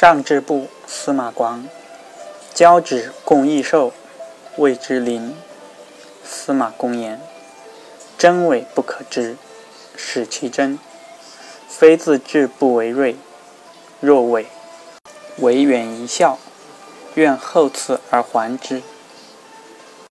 上至部司马光，交趾共异兽，谓之灵。司马公言：真伪不可知，使其真，非自智不为锐。若伪，惟远一笑，愿后赐而还之。